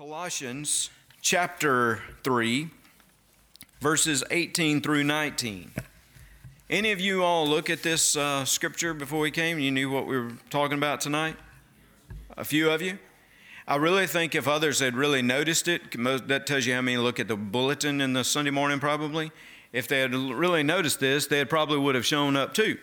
Colossians chapter 3, verses 18 through 19. Any of you all look at this uh, scripture before we came? You knew what we were talking about tonight? A few of you? I really think if others had really noticed it, that tells you how many look at the bulletin in the Sunday morning probably. If they had really noticed this, they probably would have shown up too.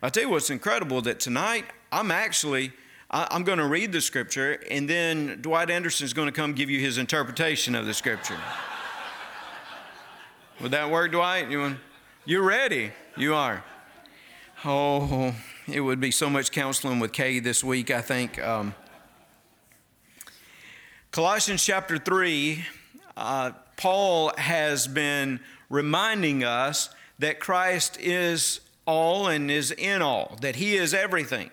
I'll tell you what's incredible that tonight I'm actually I'm going to read the scripture, and then Dwight Anderson is going to come give you his interpretation of the scripture. Would that work, Dwight? You you're ready. You are. Oh, it would be so much counseling with Kay this week, I think. Um, Colossians chapter 3, uh, Paul has been reminding us that Christ is all and is in all, that he is everything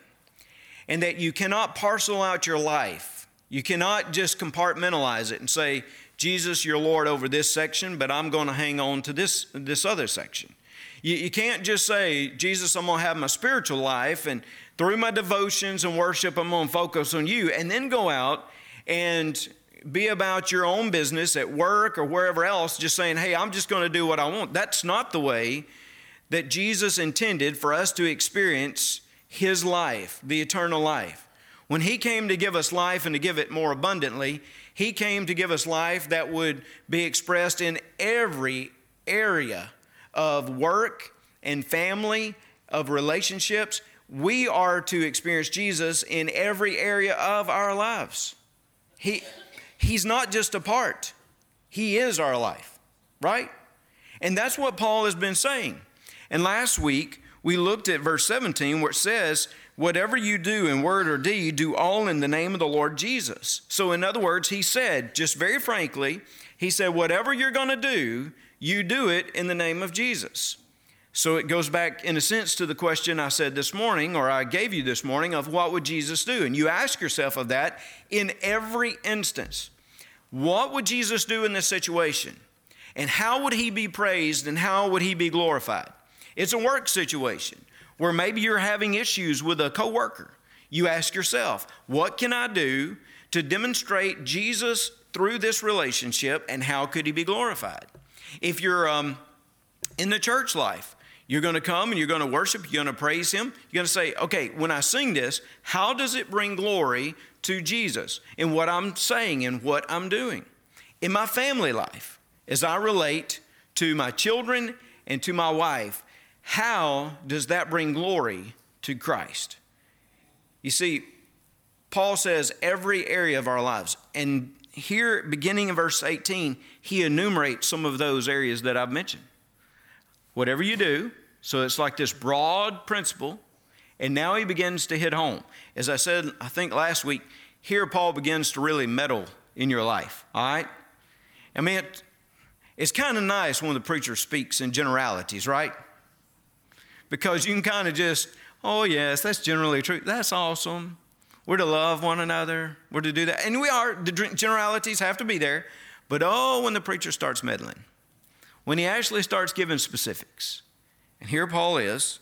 and that you cannot parcel out your life. You cannot just compartmentalize it and say, Jesus, you're Lord over this section, but I'm going to hang on to this, this other section. You, you can't just say, Jesus, I'm going to have my spiritual life, and through my devotions and worship, I'm going to focus on you, and then go out and be about your own business at work or wherever else, just saying, hey, I'm just going to do what I want. That's not the way that Jesus intended for us to experience his life, the eternal life. When he came to give us life and to give it more abundantly, he came to give us life that would be expressed in every area of work and family, of relationships. We are to experience Jesus in every area of our lives. He, he's not just a part, He is our life, right? And that's what Paul has been saying. And last week, we looked at verse 17 where it says, Whatever you do in word or deed, do all in the name of the Lord Jesus. So, in other words, he said, just very frankly, he said, Whatever you're going to do, you do it in the name of Jesus. So it goes back, in a sense, to the question I said this morning, or I gave you this morning, of what would Jesus do? And you ask yourself of that in every instance. What would Jesus do in this situation? And how would he be praised and how would he be glorified? It's a work situation where maybe you're having issues with a coworker. You ask yourself, what can I do to demonstrate Jesus through this relationship and how could he be glorified? If you're um, in the church life, you're going to come and you're going to worship, you're going to praise him. You're going to say, okay, when I sing this, how does it bring glory to Jesus in what I'm saying and what I'm doing? In my family life, as I relate to my children and to my wife, how does that bring glory to Christ? You see, Paul says every area of our lives. And here, beginning in verse 18, he enumerates some of those areas that I've mentioned. Whatever you do, so it's like this broad principle, and now he begins to hit home. As I said, I think last week, here Paul begins to really meddle in your life, all right? I mean, it, it's kind of nice when the preacher speaks in generalities, right? Because you can kind of just, oh, yes, that's generally true. That's awesome. We're to love one another. We're to do that. And we are, the generalities have to be there. But oh, when the preacher starts meddling, when he actually starts giving specifics, and here Paul is,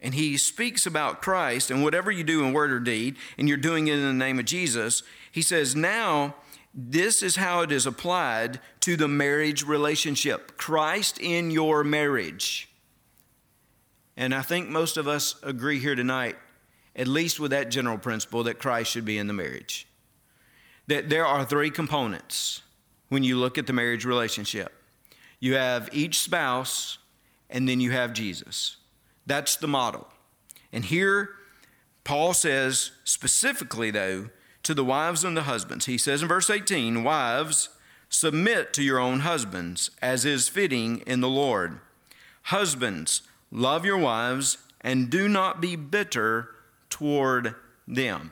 and he speaks about Christ and whatever you do in word or deed, and you're doing it in the name of Jesus, he says, now this is how it is applied to the marriage relationship Christ in your marriage. And I think most of us agree here tonight, at least with that general principle, that Christ should be in the marriage. That there are three components when you look at the marriage relationship you have each spouse, and then you have Jesus. That's the model. And here, Paul says specifically, though, to the wives and the husbands, he says in verse 18, Wives, submit to your own husbands, as is fitting in the Lord. Husbands, Love your wives and do not be bitter toward them.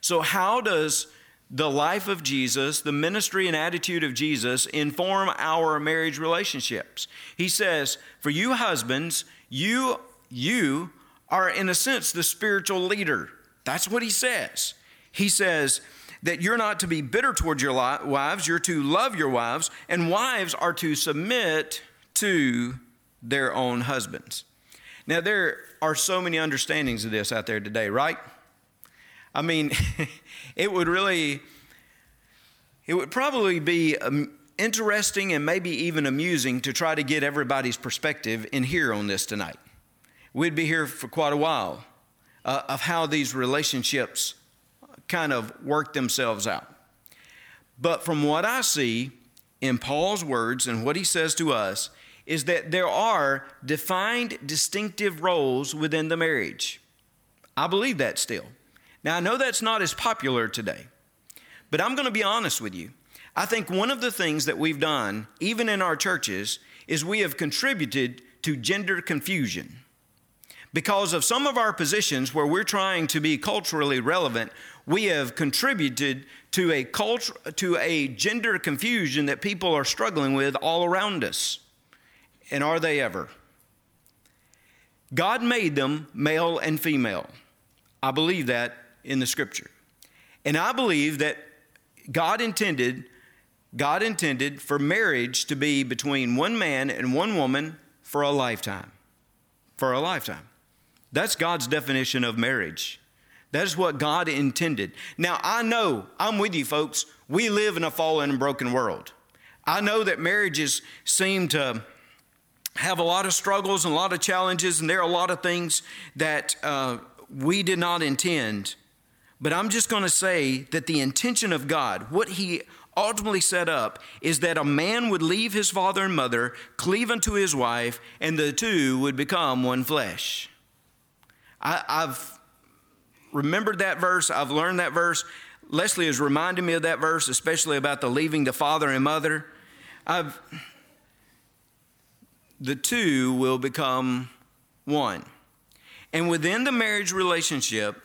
So, how does the life of Jesus, the ministry and attitude of Jesus inform our marriage relationships? He says, For you husbands, you, you are in a sense the spiritual leader. That's what he says. He says, that you're not to be bitter toward your wives, you're to love your wives, and wives are to submit to their own husbands. Now, there are so many understandings of this out there today, right? I mean, it would really, It would probably be um, interesting and maybe even amusing to try to get everybody's perspective in here on this tonight. We'd be here for quite a while uh, of how these relationships kind of work themselves out. But from what I see in Paul's words and what he says to us, is that there are defined distinctive roles within the marriage. I believe that still. Now, I know that's not as popular today, but I'm going to be honest with you. I think one of the things that we've done, even in our churches, is we have contributed to gender confusion. Because of some of our positions where we're trying to be culturally relevant, we have contributed to a culture to a gender confusion that people are struggling with all around us. And are they ever? God made them male and female. I believe that in the scripture. And I believe that God intended God intended for marriage to be between one man and one woman for a lifetime. For a lifetime. That's God's definition of marriage. That is what God intended. Now, I know, I'm with you folks, we live in a fallen and broken world. I know that marriages seem to have a lot of struggles and a lot of challenges, and there are a lot of things that uh, we did not intend. But I'm just going to say that the intention of God, what He ultimately set up, is that a man would leave his father and mother, cleave unto his wife, and the two would become one flesh. I, have remembered that verse, I've learned that verse. Leslie has reminded me of that verse, especially about the leaving the father and mother. I've the two will become one. And within the marriage relationship,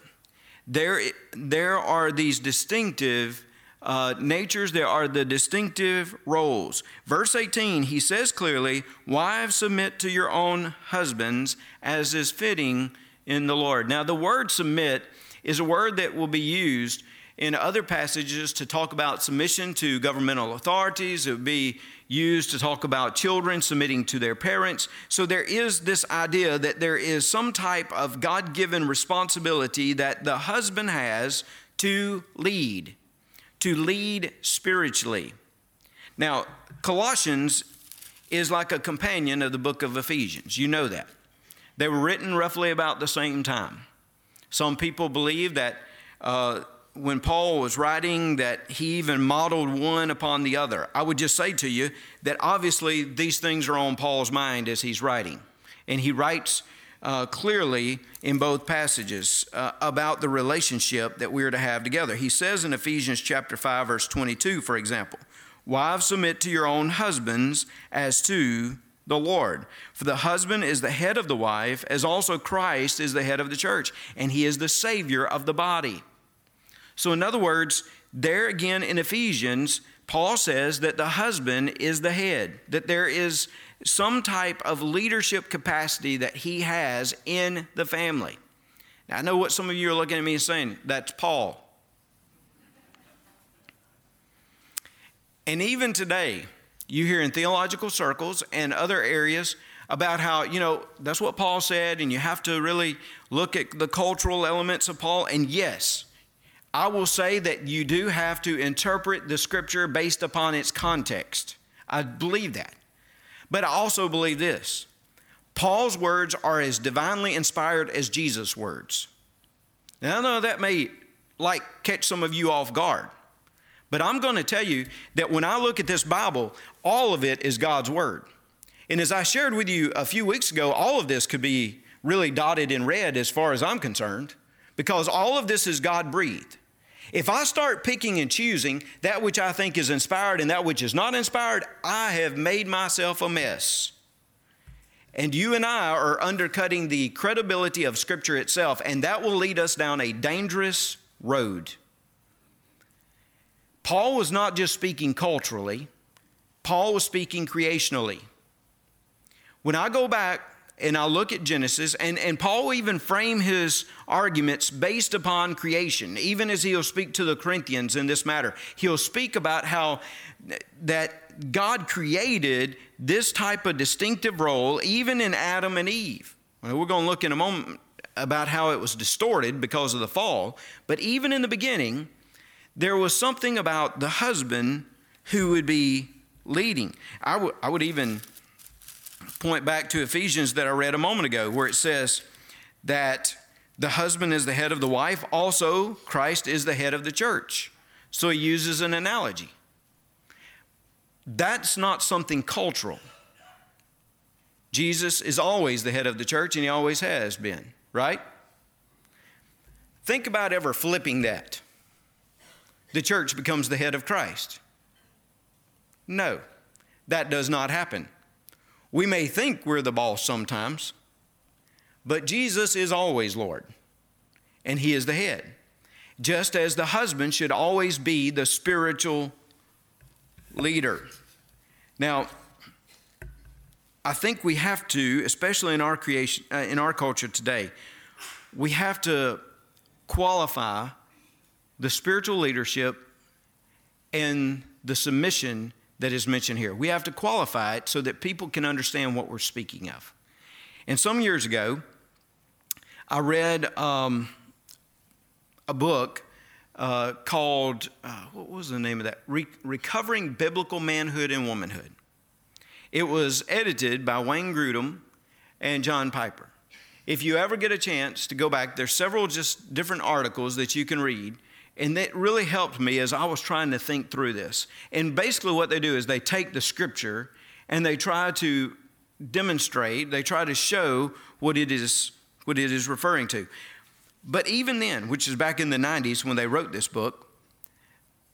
there, there are these distinctive uh, natures, there are the distinctive roles. Verse 18, he says clearly, Wives, submit to your own husbands as is fitting in the Lord. Now, the word submit is a word that will be used in other passages to talk about submission to governmental authorities. It would be used to talk about children submitting to their parents. So there is this idea that there is some type of God given responsibility that the husband has to lead, to lead spiritually. Now, Colossians is like a companion of the book of Ephesians. You know that. They were written roughly about the same time. Some people believe that uh, when Paul was writing that he even modeled one upon the other. I would just say to you that obviously these things are on Paul's mind as he's writing. And he writes uh, clearly in both passages uh, about the relationship that we're to have together. He says in Ephesians chapter 5 verse 22 for example, "Wives submit to your own husbands as to the Lord. For the husband is the head of the wife, as also Christ is the head of the church, and he is the savior of the body." So, in other words, there again in Ephesians, Paul says that the husband is the head, that there is some type of leadership capacity that he has in the family. Now, I know what some of you are looking at me and saying, that's Paul. And even today, you hear in theological circles and other areas about how, you know, that's what Paul said, and you have to really look at the cultural elements of Paul. And yes, I will say that you do have to interpret the scripture based upon its context. I believe that. But I also believe this Paul's words are as divinely inspired as Jesus' words. Now, I know that may like catch some of you off guard, but I'm going to tell you that when I look at this Bible, all of it is God's word. And as I shared with you a few weeks ago, all of this could be really dotted in red as far as I'm concerned, because all of this is God breathed. If I start picking and choosing that which I think is inspired and that which is not inspired, I have made myself a mess. And you and I are undercutting the credibility of Scripture itself, and that will lead us down a dangerous road. Paul was not just speaking culturally, Paul was speaking creationally. When I go back and I'll look at Genesis, and, and Paul even frame his arguments based upon creation, even as he'll speak to the Corinthians in this matter. He'll speak about how that God created this type of distinctive role even in Adam and Eve. Well, we're going to look in a moment about how it was distorted because of the fall, but even in the beginning, there was something about the husband who would be leading. I, w- I would even point back to Ephesians that I read a moment ago, where it says that the husband is the head of the wife, also, Christ is the head of the church. So he uses an analogy. That's not something cultural. Jesus is always the head of the church, and he always has been, right? Think about ever flipping that. The church becomes the head of Christ. No, that does not happen. We may think we're the boss sometimes, but Jesus is always Lord, and He is the head. Just as the husband should always be the spiritual leader. Now, I think we have to, especially in our creation, uh, in our culture today, we have to qualify the spiritual leadership and the submission that is mentioned here. We have to qualify it so that people can understand what we're speaking of. And some years ago, I read um, a book uh, called, uh, what was the name of that? Re- Recovering Biblical Manhood and Womanhood. It was edited by Wayne Grudem and John Piper. If you ever get a chance to go back, there's several just different articles that you can read and that really helped me as I was trying to think through this. And basically, what they do is they take the scripture and they try to demonstrate, they try to show what it is, what it is referring to. But even then, which is back in the 90s when they wrote this book,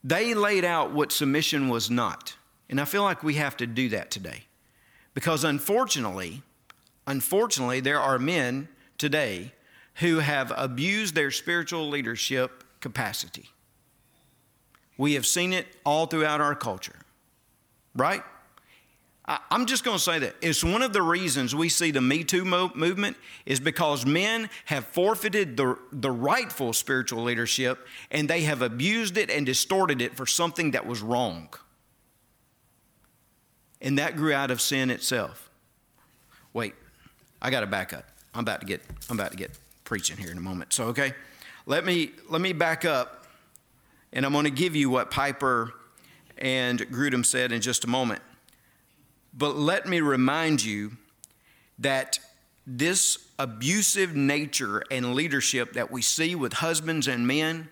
they laid out what submission was not. And I feel like we have to do that today. Because unfortunately, unfortunately, there are men today who have abused their spiritual leadership capacity. We have seen it all throughout our culture, right? I'm just going to say that it's one of the reasons we see the Me Too movement is because men have forfeited the, the rightful spiritual leadership and they have abused it and distorted it for something that was wrong. And that grew out of sin itself. Wait, I got to back up. I'm about to get I'm about to get preaching here in a moment. So okay. Let me, let me back up, and I'm going to give you what Piper and Grudem said in just a moment. But let me remind you that this abusive nature and leadership that we see with husbands and men,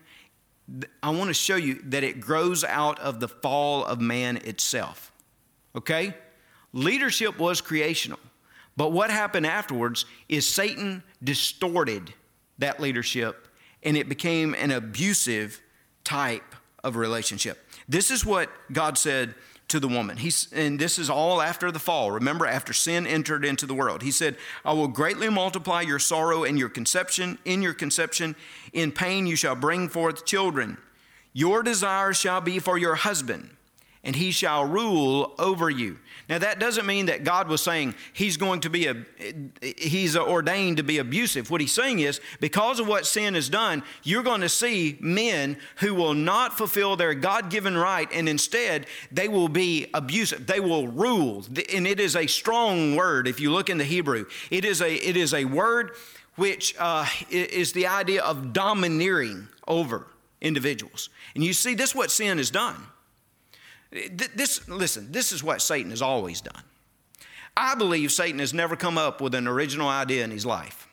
I want to show you that it grows out of the fall of man itself. Okay? Leadership was creational. But what happened afterwards is Satan distorted that leadership and it became an abusive type of relationship. This is what God said to the woman. He's, and this is all after the fall. Remember, after sin entered into the world. He said, I will greatly multiply your sorrow and your conception. In your conception, in pain you shall bring forth children. Your desire shall be for your husband, and he shall rule over you. Now, that doesn't mean that God was saying he's going to be a, he's ordained to be abusive. What he's saying is, because of what sin has done, you're going to see men who will not fulfill their God given right, and instead they will be abusive. They will rule. And it is a strong word if you look in the Hebrew. It is a, it is a word which uh, is the idea of domineering over individuals. And you see, this is what sin has done. This, listen, this is what Satan has always done. I believe Satan has never come up with an original idea in his life.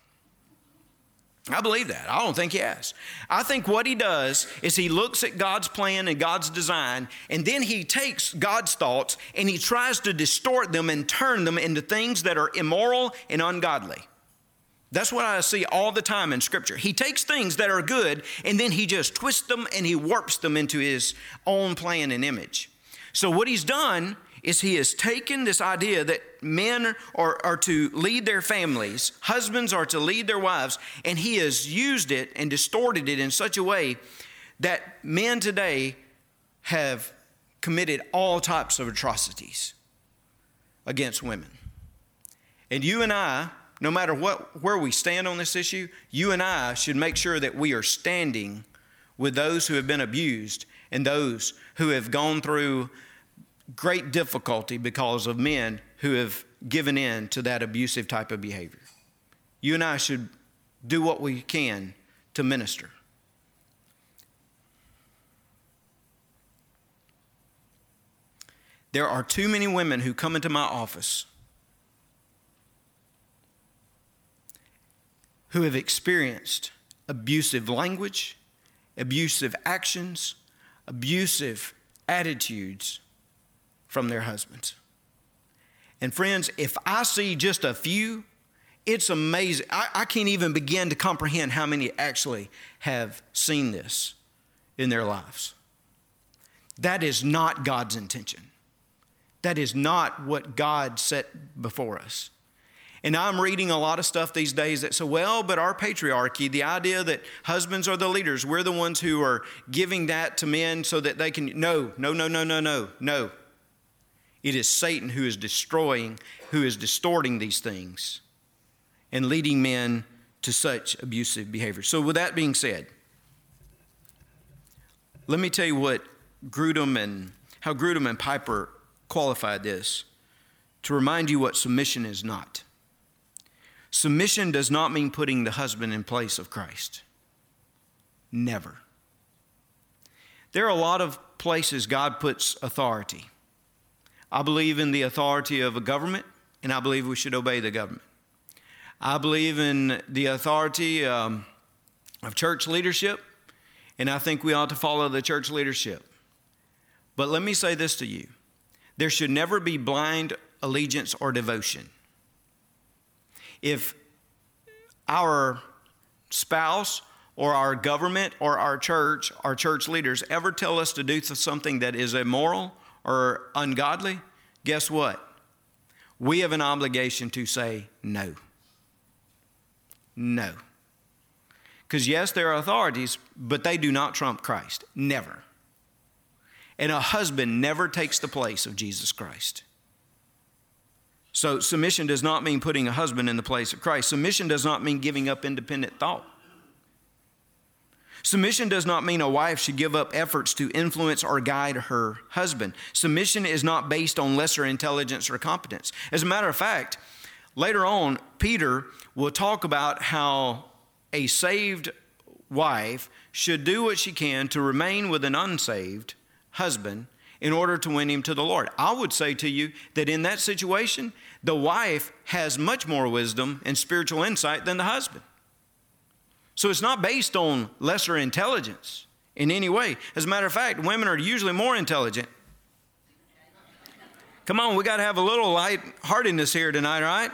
I believe that. I don't think he has. I think what he does is he looks at God's plan and God's design, and then he takes God's thoughts and he tries to distort them and turn them into things that are immoral and ungodly. That's what I see all the time in Scripture. He takes things that are good and then he just twists them and he warps them into his own plan and image. So, what he's done is he has taken this idea that men are, are to lead their families, husbands are to lead their wives, and he has used it and distorted it in such a way that men today have committed all types of atrocities against women. And you and I, no matter what, where we stand on this issue, you and I should make sure that we are standing with those who have been abused and those who have gone through great difficulty because of men who have given in to that abusive type of behavior. You and I should do what we can to minister. There are too many women who come into my office who have experienced abusive language, abusive actions, abusive attitudes from their husbands. And friends, if I see just a few, it's amazing. I, I, can't even begin to comprehend how many actually have seen this in their lives. That is not God's intention. That is not what God set before us. And I'm reading a lot of stuff these days that say, well, but our patriarchy, the idea that husbands are the leaders, we're the ones who are giving that to men so that they can. No, no, no, no, no, no, no. It is Satan who is destroying, who is distorting these things and leading men to such abusive behavior. So, with that being said, let me tell you what Grudem and how Grudem and Piper qualified this to remind you what submission is not. Submission does not mean putting the husband in place of Christ. Never. There are a lot of places God puts authority. I believe in the authority of a government, and I believe we should obey the government. I believe in the authority um, of church leadership, and I think we ought to follow the church leadership. But let me say this to you there should never be blind allegiance or devotion if our spouse or our government or our church, our church leaders ever tell us to do something that is immoral or ungodly, guess what? We have an obligation to say no. No. Because, yes, there are authorities, but they do not trump Christ. Never. And a husband never takes the place of Jesus Christ. So, submission does not mean putting a husband in the place of Christ. Submission does not mean giving up independent thought. Submission does not mean a wife should give up efforts to influence or guide her husband. Submission is not based on lesser intelligence or competence. As a matter of fact, later on, Peter will talk about how a saved wife should do what she can to remain with an unsaved husband in order to win him to the Lord. I would say to you that in that situation, the wife has much more wisdom and spiritual insight than the husband. So it's not based on lesser intelligence in any way. As a matter of fact, women are usually more intelligent. Come on, we got to have a little light-heartedness here tonight, right?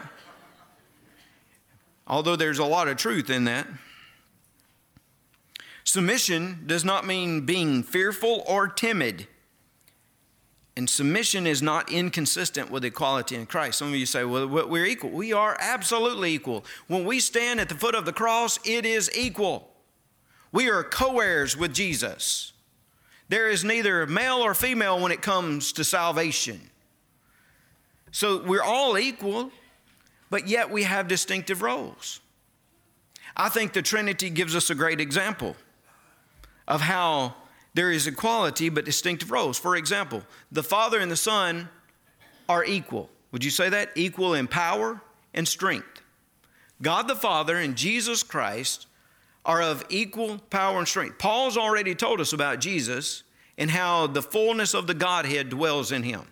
Although there's a lot of truth in that. Submission does not mean being fearful or timid. And submission is not inconsistent with equality in Christ. Some of you say, well, we're equal. We are absolutely equal. When we stand at the foot of the cross, it is equal. We are co heirs with Jesus. There is neither male or female when it comes to salvation. So we're all equal, but yet we have distinctive roles. I think the Trinity gives us a great example of how there is equality but distinctive roles. For example, the Father and the Son are equal. Would you say that? Equal in power and strength. God the Father and Jesus Christ are of equal power and strength. Paul's already told us about Jesus and how the fullness of the Godhead dwells in him.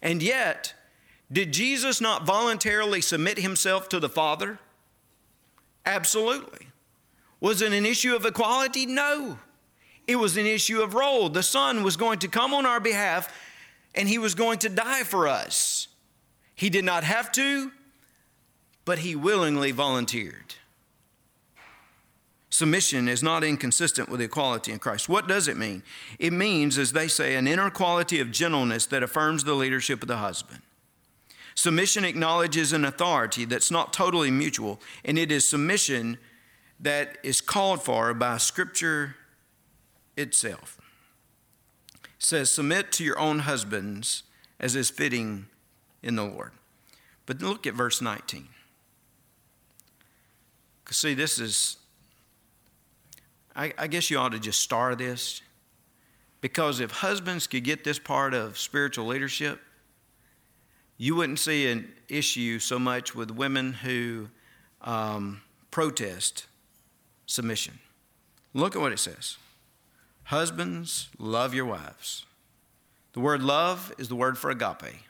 And yet, did Jesus not voluntarily submit himself to the Father? Absolutely. Was it an issue of equality? No. It was an issue of role. The Son was going to come on our behalf and he was going to die for us. He did not have to, but he willingly volunteered. Submission is not inconsistent with equality in Christ. What does it mean? It means, as they say, an inner quality of gentleness that affirms the leadership of the husband. Submission acknowledges an authority that's not totally mutual, and it is submission that is called for by Scripture itself. It says, Submit to your own husbands as is fitting in the Lord. But look at verse 19. Because, see, this is, I, I guess you ought to just star this. Because if husbands could get this part of spiritual leadership, you wouldn't see an issue so much with women who um, protest submission. Look at what it says. Husbands, love your wives. The word love is the word for agape.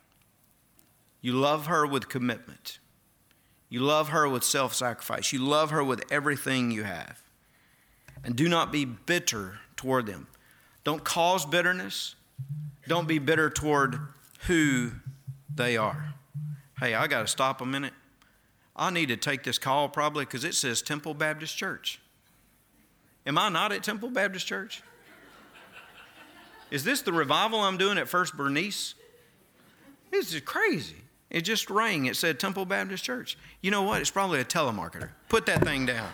You love her with commitment. You love her with self sacrifice. You love her with everything you have. And do not be bitter toward them. Don't cause bitterness. Don't be bitter toward who they are. Hey, I got to stop a minute. I need to take this call probably because it says Temple Baptist Church. Am I not at Temple Baptist Church? Is this the revival I'm doing at First Bernice? This is crazy. It just rang. It said Temple Baptist Church. You know what? It's probably a telemarketer. Put that thing down.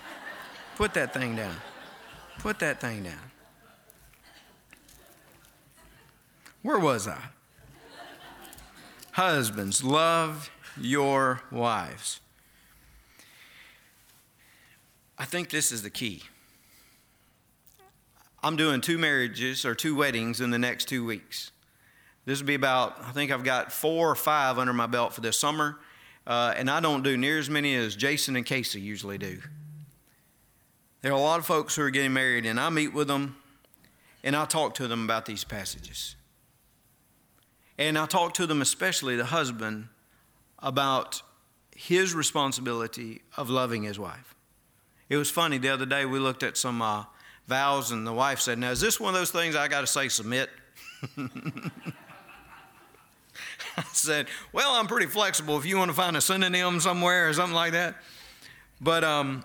Put that thing down. Put that thing down. Where was I? Husbands, love your wives. I think this is the key. I'm doing two marriages or two weddings in the next two weeks. This will be about, I think I've got four or five under my belt for this summer. Uh, and I don't do near as many as Jason and Casey usually do. There are a lot of folks who are getting married, and I meet with them and I talk to them about these passages. And I talk to them, especially the husband, about his responsibility of loving his wife. It was funny the other day we looked at some uh, vows, and the wife said, "Now is this one of those things I got to say submit?" I said, "Well, I'm pretty flexible. If you want to find a synonym somewhere or something like that." But um,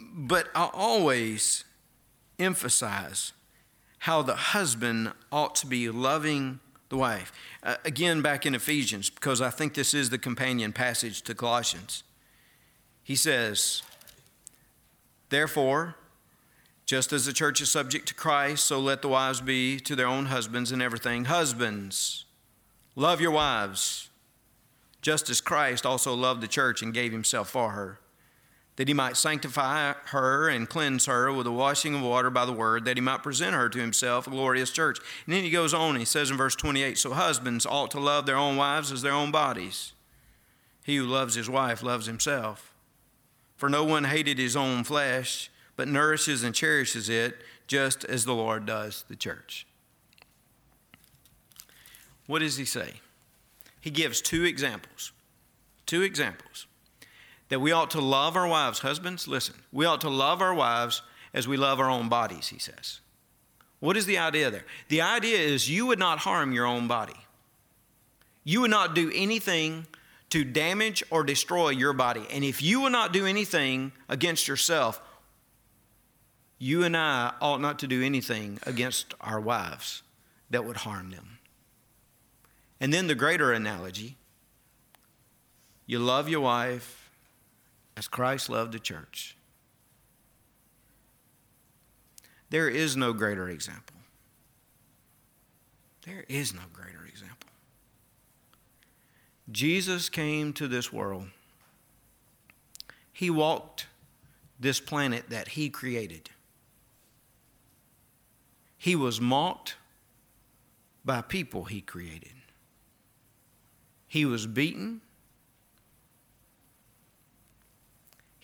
but I always emphasize how the husband ought to be loving the wife. Uh, again, back in Ephesians, because I think this is the companion passage to Colossians. He says, Therefore, just as the church is subject to Christ, so let the wives be to their own husbands in everything. Husbands, love your wives, just as Christ also loved the church and gave himself for her that he might sanctify her and cleanse her with the washing of water by the word, that he might present her to himself a glorious church. And then he goes on, he says in verse 28 So husbands ought to love their own wives as their own bodies. He who loves his wife loves himself. For no one hated his own flesh, but nourishes and cherishes it, just as the Lord does the church. What does he say? He gives two examples. Two examples that we ought to love our wives. Husbands, listen, we ought to love our wives as we love our own bodies, he says. What is the idea there? The idea is you would not harm your own body. You would not do anything to damage or destroy your body. And if you will not do anything against yourself, you and I ought not to do anything against our wives that would harm them. And then the greater analogy you love your wife as Christ loved the church. There is no greater example. There is no greater example. Jesus came to this world. He walked this planet that He created. He was mocked by people He created. He was beaten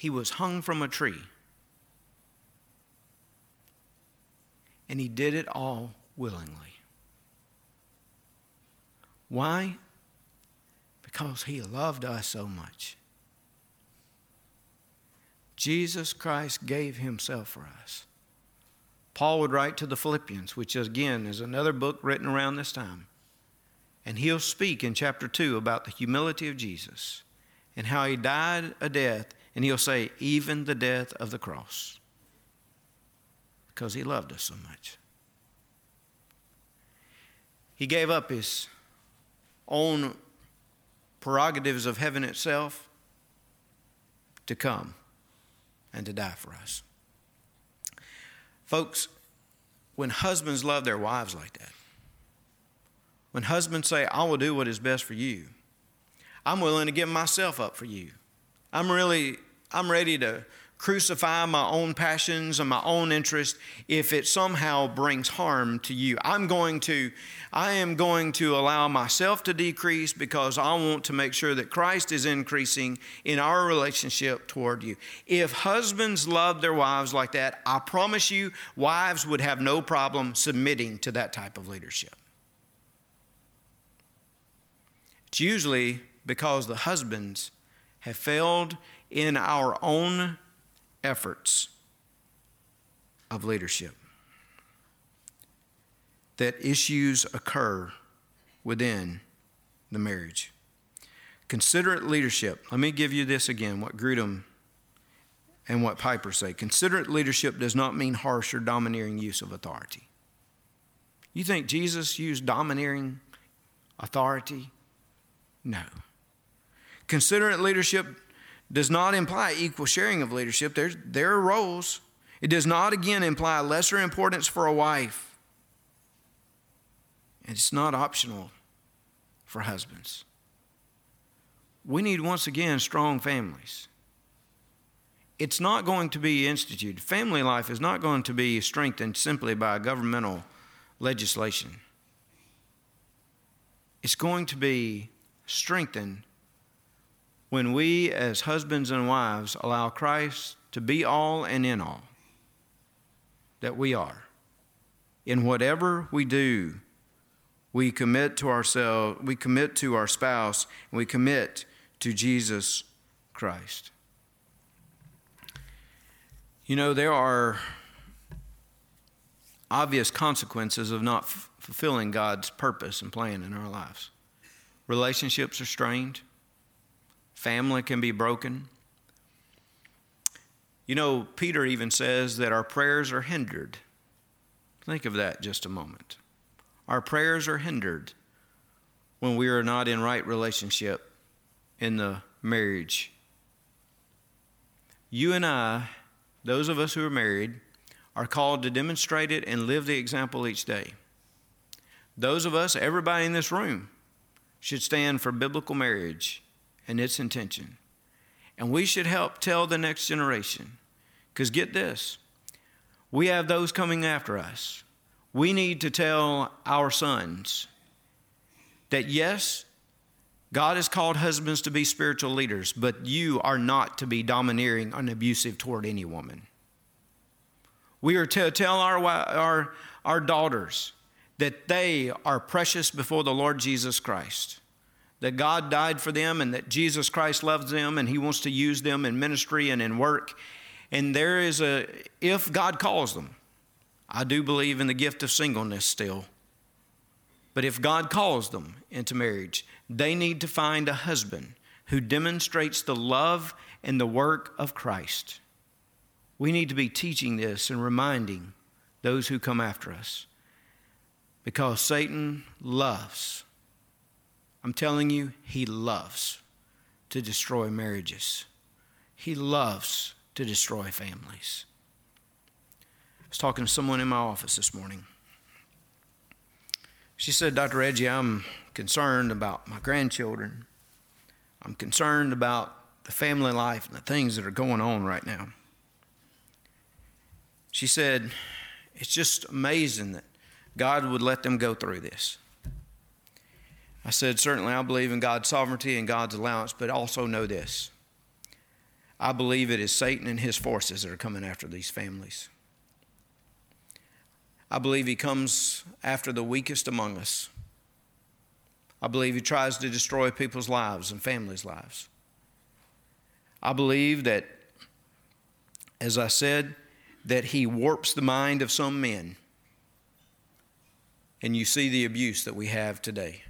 he was hung from a tree. And he did it all willingly. Why? Because he loved us so much. Jesus Christ gave himself for us. Paul would write to the Philippians, which again is another book written around this time. And he'll speak in chapter 2 about the humility of Jesus and how he died a death and he'll say, even the death of the cross, because he loved us so much. He gave up his own prerogatives of heaven itself to come and to die for us. Folks, when husbands love their wives like that, when husbands say, I will do what is best for you, I'm willing to give myself up for you. I'm really, I'm ready to crucify my own passions and my own interest if it somehow brings harm to you. I'm going to, I am going to allow myself to decrease because I want to make sure that Christ is increasing in our relationship toward you. If husbands love their wives like that, I promise you, wives would have no problem submitting to that type of leadership. It's usually because the husbands have failed in our own efforts of leadership. That issues occur within the marriage. Considerate leadership. Let me give you this again what Grudem and what Piper say. Considerate leadership does not mean harsh or domineering use of authority. You think Jesus used domineering authority? No. Considerate leadership does not imply equal sharing of leadership. There's, there are roles. It does not, again, imply lesser importance for a wife. And it's not optional for husbands. We need, once again, strong families. It's not going to be instituted. Family life is not going to be strengthened simply by governmental legislation. It's going to be strengthened when we, as husbands and wives, allow Christ to be all and in all that we are. In whatever we do, we commit to ourselves, we commit to our spouse, and we commit to Jesus Christ. You know, there are obvious consequences of not f- fulfilling God's purpose and plan in our lives. Relationships are strained, family can be broken. You know, Peter even says that our prayers are hindered. Think of that just a moment. Our prayers are hindered when we are not in right relationship in the marriage. You and I, those of us who are married, are called to demonstrate it and live the example each day. Those of us, everybody in this room, should stand for biblical marriage and its intention. And we should help tell the next generation. Because get this we have those coming after us. We need to tell our sons that yes, God has called husbands to be spiritual leaders, but you are not to be domineering and abusive toward any woman. We are to tell our, our, our daughters that they are precious before the Lord Jesus Christ, that God died for them and that Jesus Christ loves them and He wants to use them in ministry and in work. And there is a, if God calls them, I do believe in the gift of singleness still. But if God calls them into marriage, they need to find a husband who demonstrates the love and the work of Christ. We need to be teaching this and reminding those who come after us because Satan loves, I'm telling you, he loves to destroy marriages, he loves to destroy families. I was talking to someone in my office this morning. She said, Dr. Reggie, I'm concerned about my grandchildren. I'm concerned about the family life and the things that are going on right now. She said, It's just amazing that God would let them go through this. I said, Certainly, I believe in God's sovereignty and God's allowance, but also know this. I believe it is Satan and his forces that are coming after these families. I believe he comes after the weakest among us. I believe he tries to destroy people's lives and families' lives. I believe that, as I said, that he warps the mind of some men. And you see the abuse that we have today.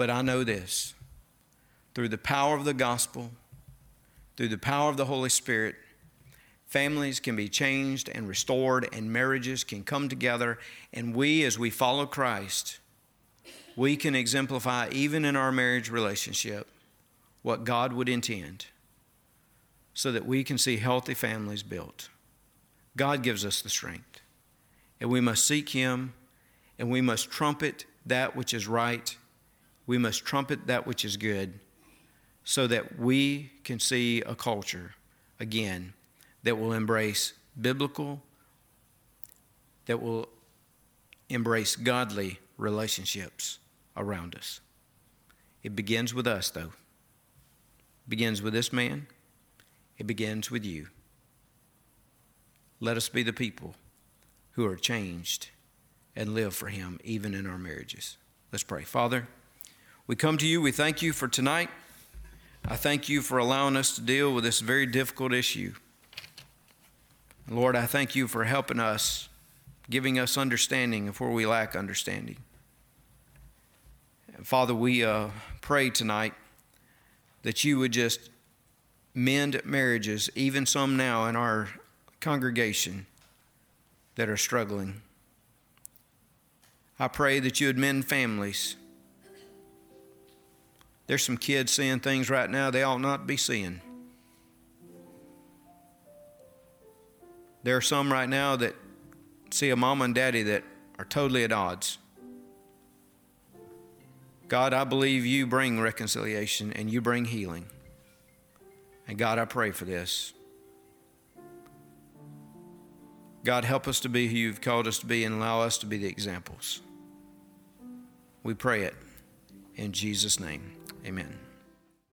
But I know this through the power of the gospel, through the power of the Holy Spirit, Families can be changed and restored, and marriages can come together. And we, as we follow Christ, we can exemplify, even in our marriage relationship, what God would intend so that we can see healthy families built. God gives us the strength. And we must seek Him, and we must trumpet that which is right. We must trumpet that which is good so that we can see a culture again that will embrace biblical, that will embrace godly relationships around us. It begins with us, though. It begins with this man. It begins with you. Let us be the people who are changed and live for him even in our marriages. Let's pray. Father, We come to you, we thank you for tonight. I thank you for allowing us to deal with this very difficult issue. Lord, I thank you for helping us, giving us understanding of where we lack understanding. And Father, we uh, pray tonight that you would just mend marriages, even some now in our congregation that are struggling. I pray that you would mend families. There's some kids seeing things right now they ought not be seeing. There are some right now that see a mom and daddy that are totally at odds. God, I believe you bring reconciliation and you bring healing. And God, I pray for this. God, help us to be who you've called us to be and allow us to be the examples. We pray it in Jesus' name. Amen.